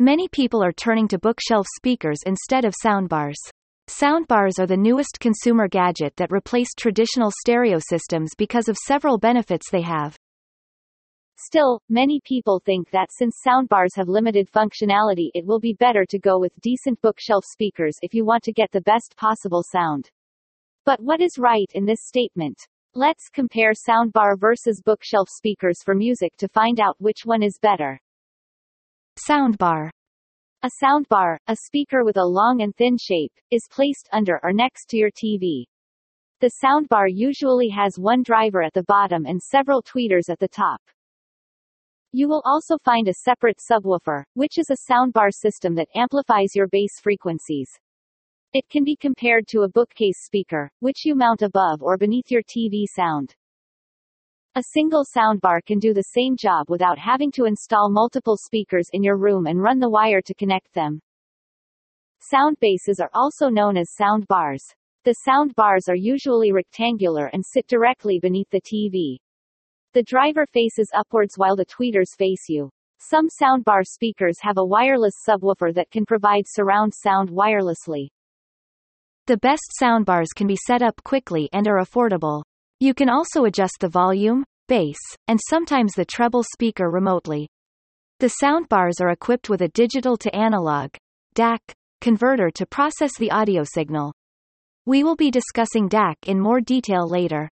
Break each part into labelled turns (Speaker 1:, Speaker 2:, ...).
Speaker 1: Many people are turning to bookshelf speakers instead of soundbars. Soundbars are the newest consumer gadget that replaced traditional stereo systems because of several benefits they have.
Speaker 2: Still, many people think that since soundbars have limited functionality it will be better to go with decent bookshelf speakers if you want to get the best possible sound. But what is right in this statement? Let's compare soundbar versus bookshelf speakers for music to find out which one is better.
Speaker 1: Soundbar
Speaker 2: A soundbar, a speaker with a long and thin shape, is placed under or next to your TV. The soundbar usually has one driver at the bottom and several tweeters at the top. You will also find a separate subwoofer, which is a soundbar system that amplifies your bass frequencies. It can be compared to a bookcase speaker, which you mount above or beneath your TV sound. A single soundbar can do the same job without having to install multiple speakers in your room and run the wire to connect them. Sound bases are also known as sound bars. The sound bars are usually rectangular and sit directly beneath the TV. The driver faces upwards while the tweeters face you. Some soundbar speakers have a wireless subwoofer that can provide surround sound wirelessly.
Speaker 1: The best soundbars can be set up quickly and are affordable. You can also adjust the volume, bass, and sometimes the treble speaker remotely. The soundbars are equipped with a digital to analog DAC converter to process the audio signal. We will be discussing DAC in more detail later.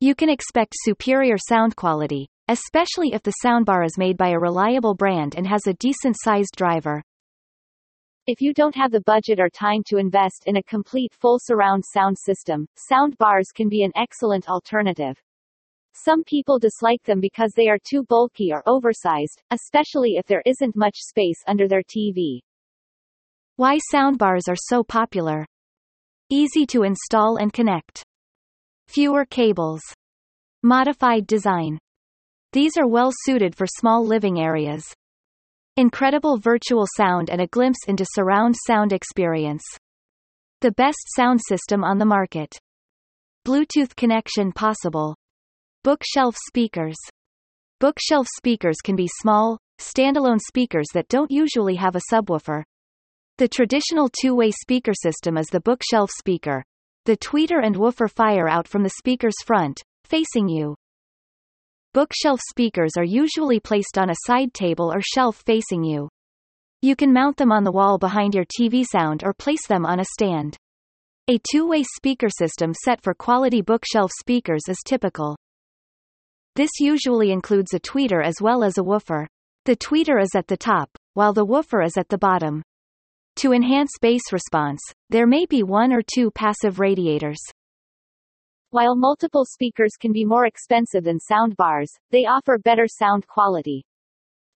Speaker 1: You can expect superior sound quality, especially if the soundbar is made by a reliable brand and has a decent sized driver.
Speaker 2: If you don't have the budget or time to invest in a complete full surround sound system, sound bars can be an excellent alternative. Some people dislike them because they are too bulky or oversized, especially if there isn't much space under their TV.
Speaker 1: Why soundbars are so popular. Easy to install and connect. Fewer cables. Modified design. These are well suited for small living areas. Incredible virtual sound and a glimpse into surround sound experience. The best sound system on the market. Bluetooth connection possible. Bookshelf speakers. Bookshelf speakers can be small, standalone speakers that don't usually have a subwoofer. The traditional two-way speaker system is the bookshelf speaker, the tweeter and woofer fire out from the speaker's front, facing you. Bookshelf speakers are usually placed on a side table or shelf facing you. You can mount them on the wall behind your TV sound or place them on a stand. A two-way speaker system set for quality bookshelf speakers is typical. This usually includes a tweeter as well as a woofer. The tweeter is at the top, while the woofer is at the bottom. To enhance bass response, there may be one or two passive radiators.
Speaker 2: While multiple speakers can be more expensive than soundbars, they offer better sound quality.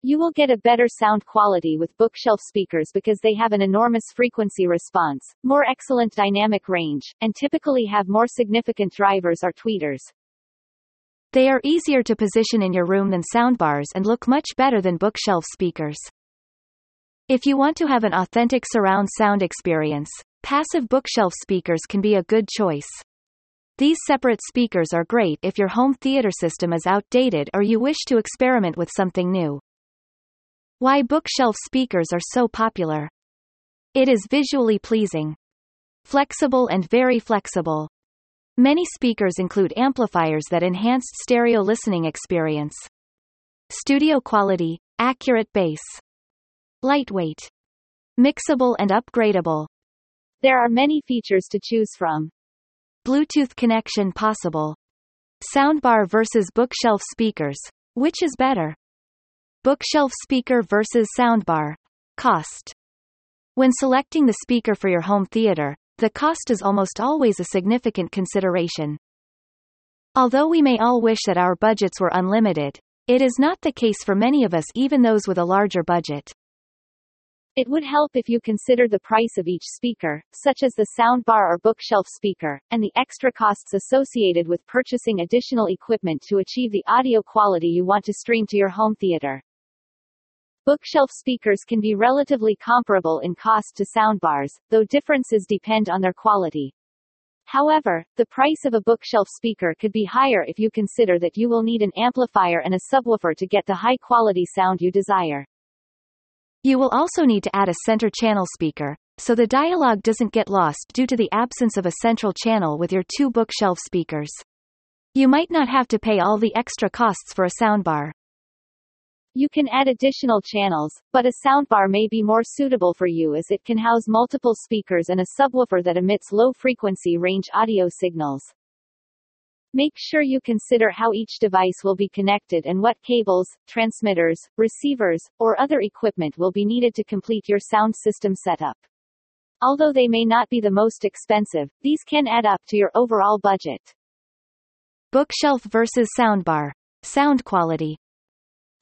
Speaker 2: You will get a better sound quality with bookshelf speakers because they have an enormous frequency response, more excellent dynamic range, and typically have more significant drivers or tweeters.
Speaker 1: They are easier to position in your room than soundbars and look much better than bookshelf speakers. If you want to have an authentic surround sound experience, passive bookshelf speakers can be a good choice. These separate speakers are great if your home theater system is outdated or you wish to experiment with something new. Why bookshelf speakers are so popular. It is visually pleasing. Flexible and very flexible. Many speakers include amplifiers that enhanced stereo listening experience. Studio quality, accurate bass. Lightweight. Mixable and upgradable.
Speaker 2: There are many features to choose from.
Speaker 1: Bluetooth connection possible. Soundbar versus bookshelf speakers. Which is better? Bookshelf speaker versus soundbar. Cost. When selecting the speaker for your home theater, the cost is almost always a significant consideration. Although we may all wish that our budgets were unlimited, it is not the case for many of us even those with a larger budget.
Speaker 2: It would help if you consider the price of each speaker, such as the soundbar or bookshelf speaker, and the extra costs associated with purchasing additional equipment to achieve the audio quality you want to stream to your home theater. Bookshelf speakers can be relatively comparable in cost to soundbars, though differences depend on their quality. However, the price of a bookshelf speaker could be higher if you consider that you will need an amplifier and a subwoofer to get the high quality sound you desire.
Speaker 1: You will also need to add a center channel speaker, so the dialogue doesn't get lost due to the absence of a central channel with your two bookshelf speakers. You might not have to pay all the extra costs for a soundbar.
Speaker 2: You can add additional channels, but a soundbar may be more suitable for you as it can house multiple speakers and a subwoofer that emits low-frequency range audio signals. Make sure you consider how each device will be connected and what cables, transmitters, receivers, or other equipment will be needed to complete your sound system setup. Although they may not be the most expensive, these can add up to your overall budget.
Speaker 1: Bookshelf versus soundbar. Sound quality.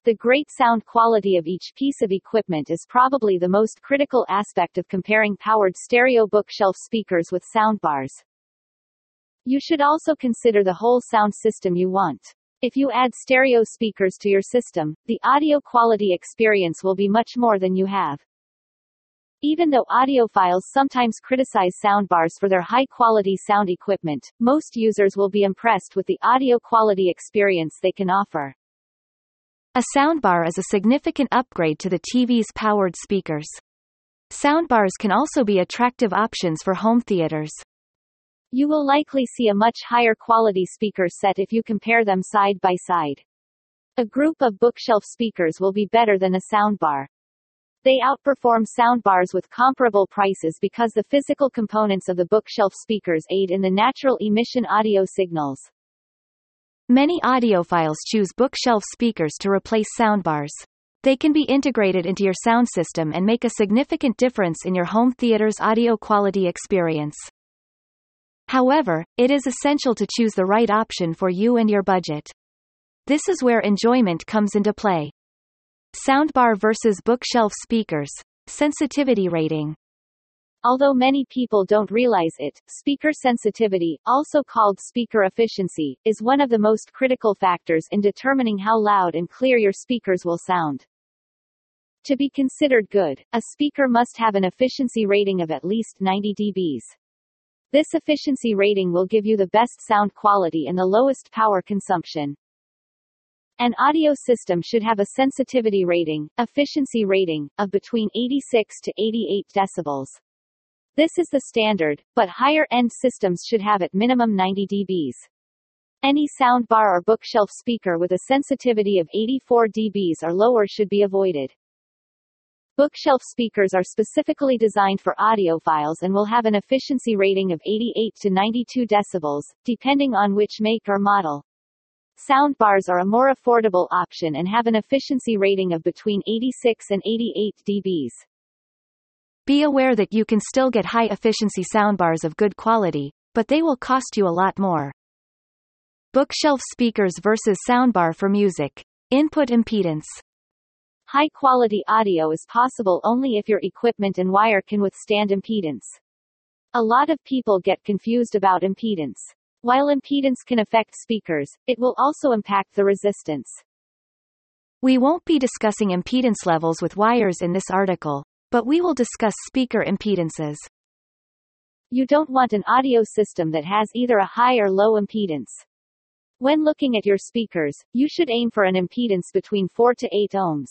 Speaker 2: The great sound quality of each piece of equipment is probably the most critical aspect of comparing powered stereo bookshelf speakers with soundbars. You should also consider the whole sound system you want. If you add stereo speakers to your system, the audio quality experience will be much more than you have. Even though audiophiles sometimes criticize soundbars for their high-quality sound equipment, most users will be impressed with the audio quality experience they can offer.
Speaker 1: A soundbar is a significant upgrade to the TV's powered speakers. Soundbars can also be attractive options for home theaters.
Speaker 2: You will likely see a much higher quality speaker set if you compare them side by side. A group of bookshelf speakers will be better than a soundbar. They outperform soundbars with comparable prices because the physical components of the bookshelf speakers aid in the natural emission audio signals.
Speaker 1: Many audiophiles choose bookshelf speakers to replace soundbars. They can be integrated into your sound system and make a significant difference in your home theater's audio quality experience. However, it is essential to choose the right option for you and your budget. This is where enjoyment comes into play. Soundbar versus bookshelf speakers. Sensitivity rating.
Speaker 2: Although many people don't realize it, speaker sensitivity, also called speaker efficiency, is one of the most critical factors in determining how loud and clear your speakers will sound. To be considered good, a speaker must have an efficiency rating of at least 90 dBs. This efficiency rating will give you the best sound quality and the lowest power consumption. An audio system should have a sensitivity rating, efficiency rating, of between 86 to 88 decibels. This is the standard, but higher-end systems should have at minimum 90 dBs. Any soundbar or bookshelf speaker with a sensitivity of 84 dBs or lower should be avoided. Bookshelf speakers are specifically designed for audiophiles and will have an efficiency rating of 88 to 92 decibels, depending on which make or model. Soundbars are a more affordable option and have an efficiency rating of between 86 and 88 dBs.
Speaker 1: Be aware that you can still get high-efficiency soundbars of good quality, but they will cost you a lot more. Bookshelf speakers versus soundbar for music. Input impedance.
Speaker 2: High-quality audio is possible only if your equipment and wire can withstand impedance. A lot of people get confused about impedance. While impedance can affect speakers, it will also impact the resistance.
Speaker 1: We won't be discussing impedance levels with wires in this article, but we will discuss speaker impedances.
Speaker 2: You don't want an audio system that has either a high or low impedance. When looking at your speakers, you should aim for an impedance between 4 to 8 ohms.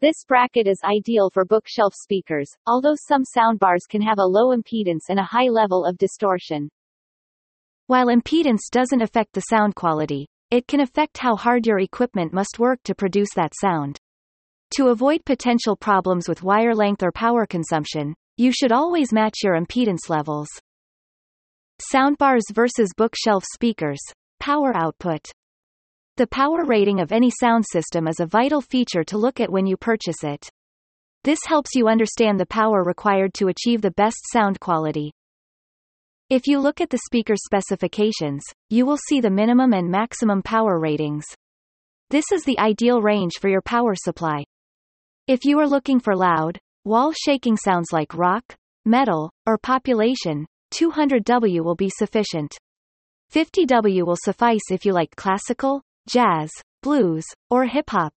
Speaker 2: This bracket is ideal for bookshelf speakers, although some soundbars can have a low impedance and a high level of distortion.
Speaker 1: While impedance doesn't affect the sound quality, it can affect how hard your equipment must work to produce that sound. To avoid potential problems with wire length or power consumption, you should always match your impedance levels. Soundbars versus bookshelf speakers. Power output. The power rating of any sound system is a vital feature to look at when you purchase it. This helps you understand the power required to achieve the best sound quality. If you look at the speaker specifications, you will see the minimum and maximum power ratings. This is the ideal range for your power supply. If you are looking for loud, wall-shaking sounds like rock, metal, or population, 200W will be sufficient. 50W will suffice if you like classical, jazz, blues, or hip-hop.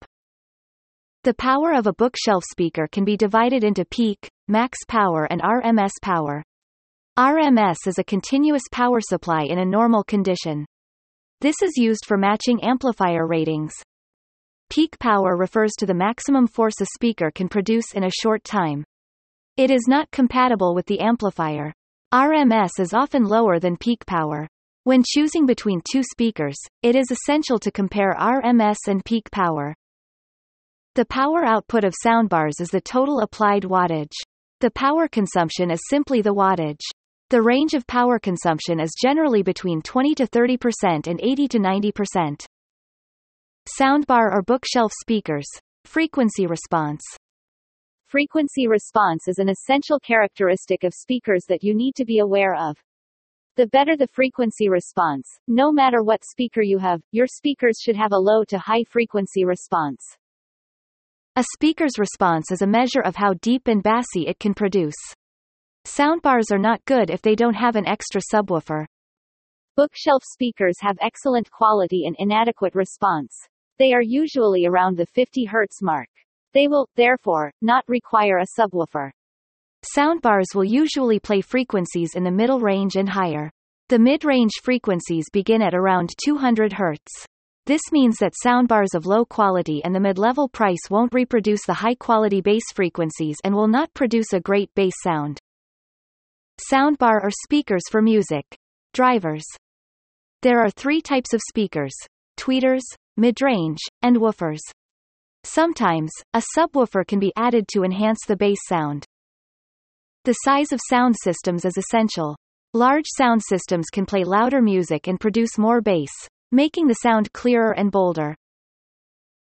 Speaker 1: The power of a bookshelf speaker can be divided into peak, max power and RMS power. RMS is a continuous power supply in a normal condition. This is used for matching amplifier ratings. Peak power refers to the maximum force a speaker can produce in a short time. It is not compatible with the amplifier. RMS is often lower than peak power. When choosing between two speakers, it is essential to compare RMS and peak power. The power output of soundbars is the total applied wattage. The power consumption is simply the wattage. The range of power consumption is generally between 20 to 30% and 80 to 90%. Soundbar or bookshelf speakers. Frequency response.
Speaker 2: Frequency response is an essential characteristic of speakers that you need to be aware of. The better the frequency response, no matter what speaker you have, your speakers should have a low to high frequency response.
Speaker 1: A speaker's response is a measure of how deep and bassy it can produce. Soundbars are not good if they don't have an extra subwoofer.
Speaker 2: Bookshelf speakers have excellent quality and inadequate response. They are usually around the 50 Hz mark. They will, therefore, not require a subwoofer.
Speaker 1: Soundbars will usually play frequencies in the middle range and higher. The mid-range frequencies begin at around 200 Hz. This means that soundbars of low quality and the mid-level price won't reproduce the high-quality bass frequencies and will not produce a great bass sound. Soundbar or speakers for music. Drivers. There are three types of speakers. Tweeters, mid-range, and woofers. Sometimes, a subwoofer can be added to enhance the bass sound. The size of sound systems is essential. Large sound systems can play louder music and produce more bass, making the sound clearer and bolder.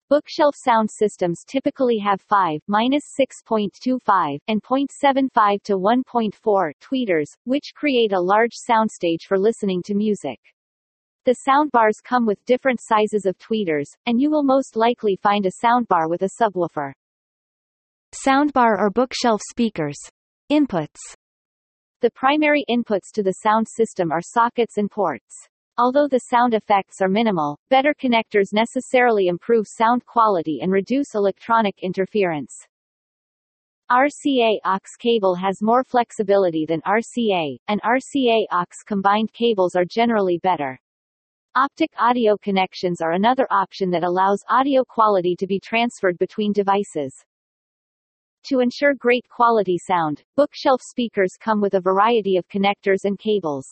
Speaker 2: Bookshelf sound systems typically have 5, minus 6.25, and 0.75 to 1.4 tweeters, which create a large soundstage for listening to music. The soundbars come with different sizes of tweeters, and you will most likely find a soundbar with a subwoofer.
Speaker 1: Soundbar or bookshelf speakers. Inputs
Speaker 2: The primary inputs to the sound system are sockets and ports. Although the sound effects are minimal, better connectors necessarily improve sound quality and reduce electronic interference. RCA aux cable has more flexibility than RCA, and RCA aux combined cables are generally better. Optic audio connections are another option that allows audio quality to be transferred between devices. To ensure great quality sound, bookshelf speakers come with a variety of connectors and cables.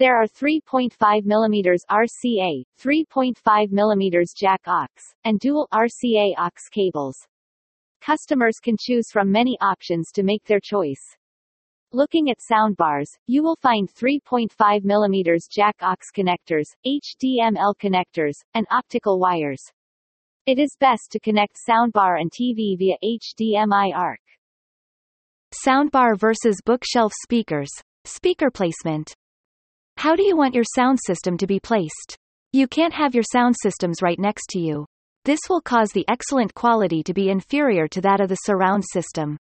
Speaker 2: There are 3.5 mm RCA, 3.5 mm jack aux, and dual RCA aux cables. Customers can choose from many options to make their choice. Looking at soundbars, you will find 3.5 mm jack aux connectors, HDMI connectors, and optical wires. It is best to connect soundbar and TV via HDMI ARC.
Speaker 1: Soundbar versus bookshelf speakers. Speaker placement. How do you want your sound system to be placed? You can't have your sound systems right next to you. This will cause the excellent quality to be inferior to that of the surround system.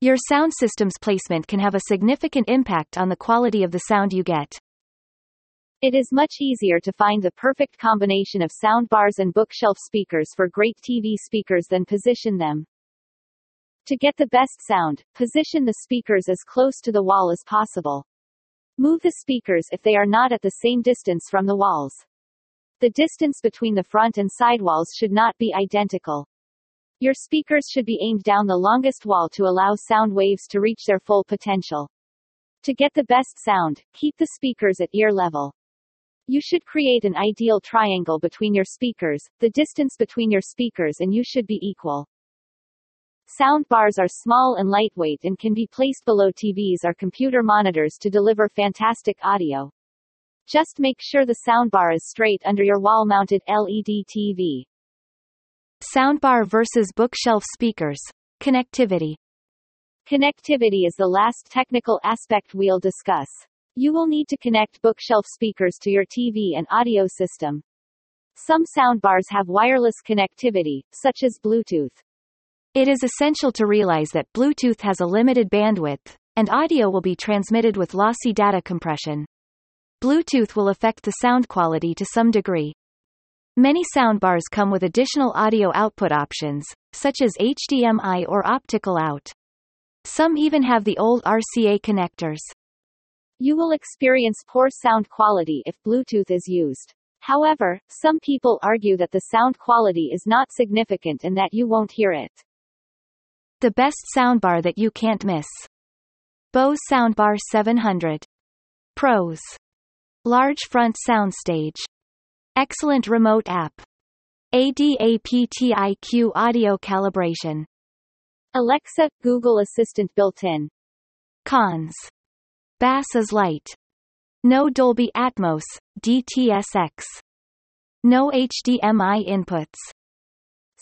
Speaker 1: Your sound system's placement can have a significant impact on the quality of the sound you get.
Speaker 2: It is much easier to find the perfect combination of soundbars and bookshelf speakers for great TV speakers than position them. To get the best sound, position the speakers as close to the wall as possible. Move the speakers if they are not at the same distance from the walls. The distance between the front and side walls should not be identical. Your speakers should be aimed down the longest wall to allow sound waves to reach their full potential. To get the best sound, keep the speakers at ear level. You should create an ideal triangle between your speakers, the distance between your speakers and you should be equal. Sound bars are small and lightweight and can be placed below TVs or computer monitors to deliver fantastic audio. Just make sure the soundbar is straight under your wall-mounted LED TV.
Speaker 1: Soundbar versus bookshelf speakers. Connectivity.
Speaker 2: Connectivity is the last technical aspect we'll discuss. You will need to connect bookshelf speakers to your TV and audio system. Some soundbars have wireless connectivity, such as Bluetooth.
Speaker 1: It is essential to realize that Bluetooth has a limited bandwidth, and audio will be transmitted with lossy data compression. Bluetooth will affect the sound quality to some degree. Many soundbars come with additional audio output options, such as HDMI or optical out. Some even have the old RCA connectors.
Speaker 2: You will experience poor sound quality if Bluetooth is used. However, some people argue that the sound quality is not significant and that you won't hear it.
Speaker 1: The best soundbar that you can't miss. Bose Soundbar 700. Pros. Large front soundstage. Excellent remote app. ADAPTIQ audio calibration.
Speaker 2: Alexa, Google Assistant built-in.
Speaker 1: Cons. Bass is light. No Dolby Atmos, DTS:X. No HDMI inputs.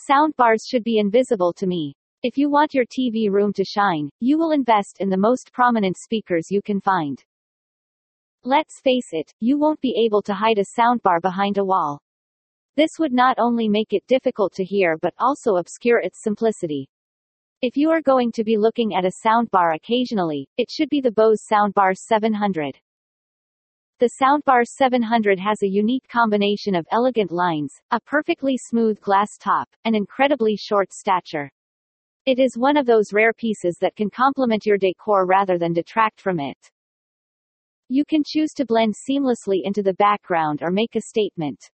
Speaker 2: Soundbars should be invisible to me. If you want your TV room to shine, you will invest in the most prominent speakers you can find. Let's face it, you won't be able to hide a soundbar behind a wall. This would not only make it difficult to hear but also obscure its simplicity. If you are going to be looking at a soundbar occasionally, it should be the Bose Soundbar 700. The Soundbar 700 has a unique combination of elegant lines, a perfectly smooth glass top, and incredibly short stature. It is one of those rare pieces that can complement your decor rather than detract from it. You can choose to blend seamlessly into the background or make a statement.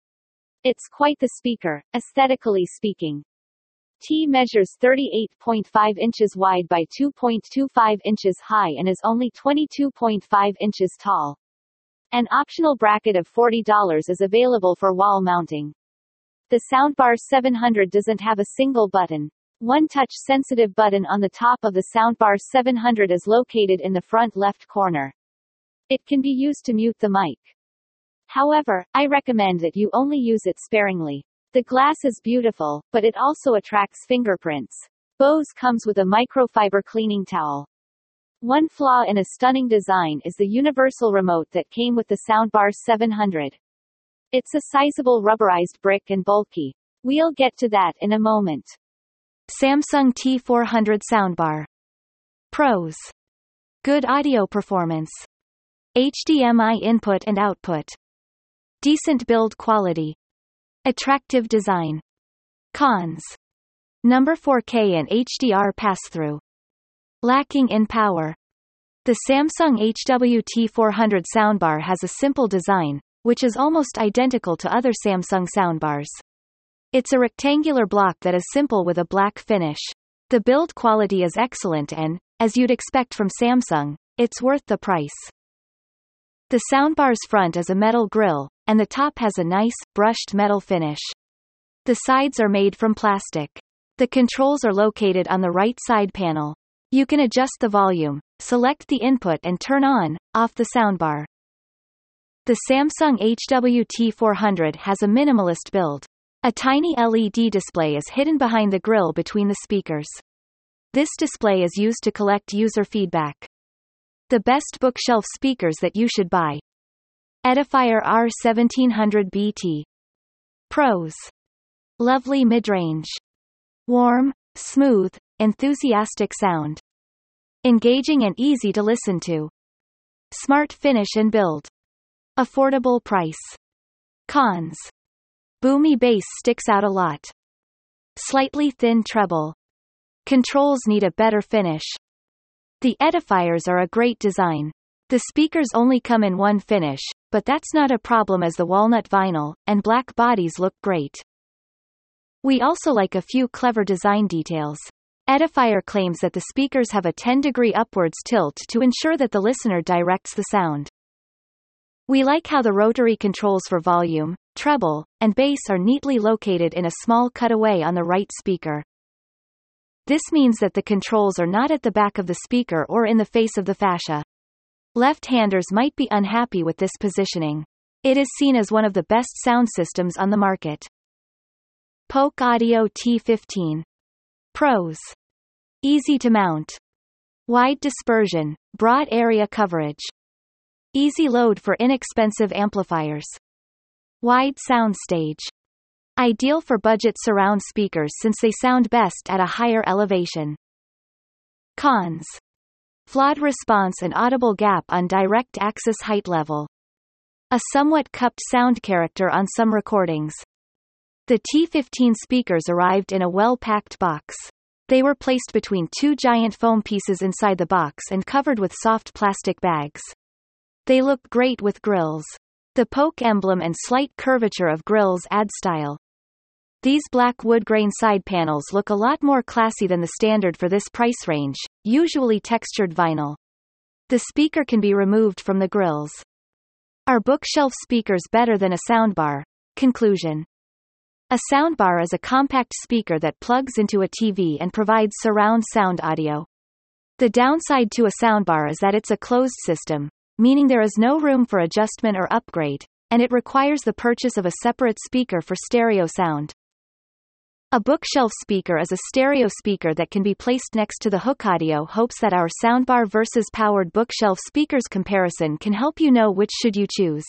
Speaker 2: It's quite the speaker, aesthetically speaking. T measures 38.5 inches wide by 2.25 inches high and is only 22.5 inches tall. An optional bracket of $40 is available for wall mounting. The Soundbar 700 doesn't have a single button. One touch-sensitive button on the top of the Soundbar 700 is located in the front left corner. It can be used to mute the mic. However, I recommend that you only use it sparingly. The glass is beautiful, but it also attracts fingerprints. Bose comes with a microfiber cleaning towel. One flaw in a stunning design is the universal remote that came with the Soundbar 700. It's a sizable rubberized brick and bulky. We'll get to that in a moment.
Speaker 1: Samsung T400 Soundbar. Pros. Good audio performance. HDMI input and output. Decent build quality. Attractive design. Cons. Number 4K and HDR pass-through. Lacking in power. The Samsung HWT400 soundbar has a simple design, which is almost identical to other Samsung soundbars. It's a rectangular block that is simple with a black finish. The build quality is excellent and, as you'd expect from Samsung, it's worth the price. The soundbar's front is a metal grille, and the top has a nice, brushed metal finish. The sides are made from plastic. The controls are located on the right side panel. You can adjust the volume, select the input and turn on, off the soundbar. The Samsung HWT400 has a minimalist build. A tiny LED display is hidden behind the grille between the speakers. This display is used to collect user feedback. The best bookshelf speakers that you should buy. Edifier R1700BT. Pros. Lovely midrange. Warm, smooth, enthusiastic sound. Engaging and easy to listen to. Smart finish and build. Affordable price. Cons. Boomy bass sticks out a lot. Slightly thin treble. Controls need a better finish. The edifiers are a great design. The speakers only come in one finish, but that's not a problem as the walnut vinyl, and black bodies look great. We also like a few clever design details. Edifier claims that the speakers have a 10-degree upwards tilt to ensure that the listener directs the sound. We like how the rotary controls for volume, treble, and bass are neatly located in a small cutaway on the right speaker. This means that the controls are not at the back of the speaker or in the face of the fascia. Left-handers might be unhappy with this positioning. It is seen as one of the best sound systems on the market. Polk Audio T15 Pros. Easy to mount. Wide dispersion, broad area coverage. Easy load for inexpensive amplifiers. Wide sound stage. Ideal for budget surround speakers since they sound best at a higher elevation. Cons. Flawed response and audible gap on direct axis height level. A somewhat cupped sound character on some recordings. The T15 speakers arrived in a well-packed box. They were placed between two giant foam pieces inside the box and covered with soft plastic bags. They look great with grills. The Polk emblem and slight curvature of grills add style. These black wood grain side panels look a lot more classy than the standard for this price range, usually textured vinyl. The speaker can be removed from the grills. Are bookshelf speakers better than a soundbar? Conclusion. A soundbar is a compact speaker that plugs into a TV and provides surround sound audio. The downside to a soundbar is that it's a closed system, meaning there is no room for adjustment or upgrade, and it requires the purchase of a separate speaker for stereo sound. A bookshelf speaker is a stereo speaker that can be placed next to the hook audio hopes that our soundbar versus powered bookshelf speakers comparison can help you know which should you choose.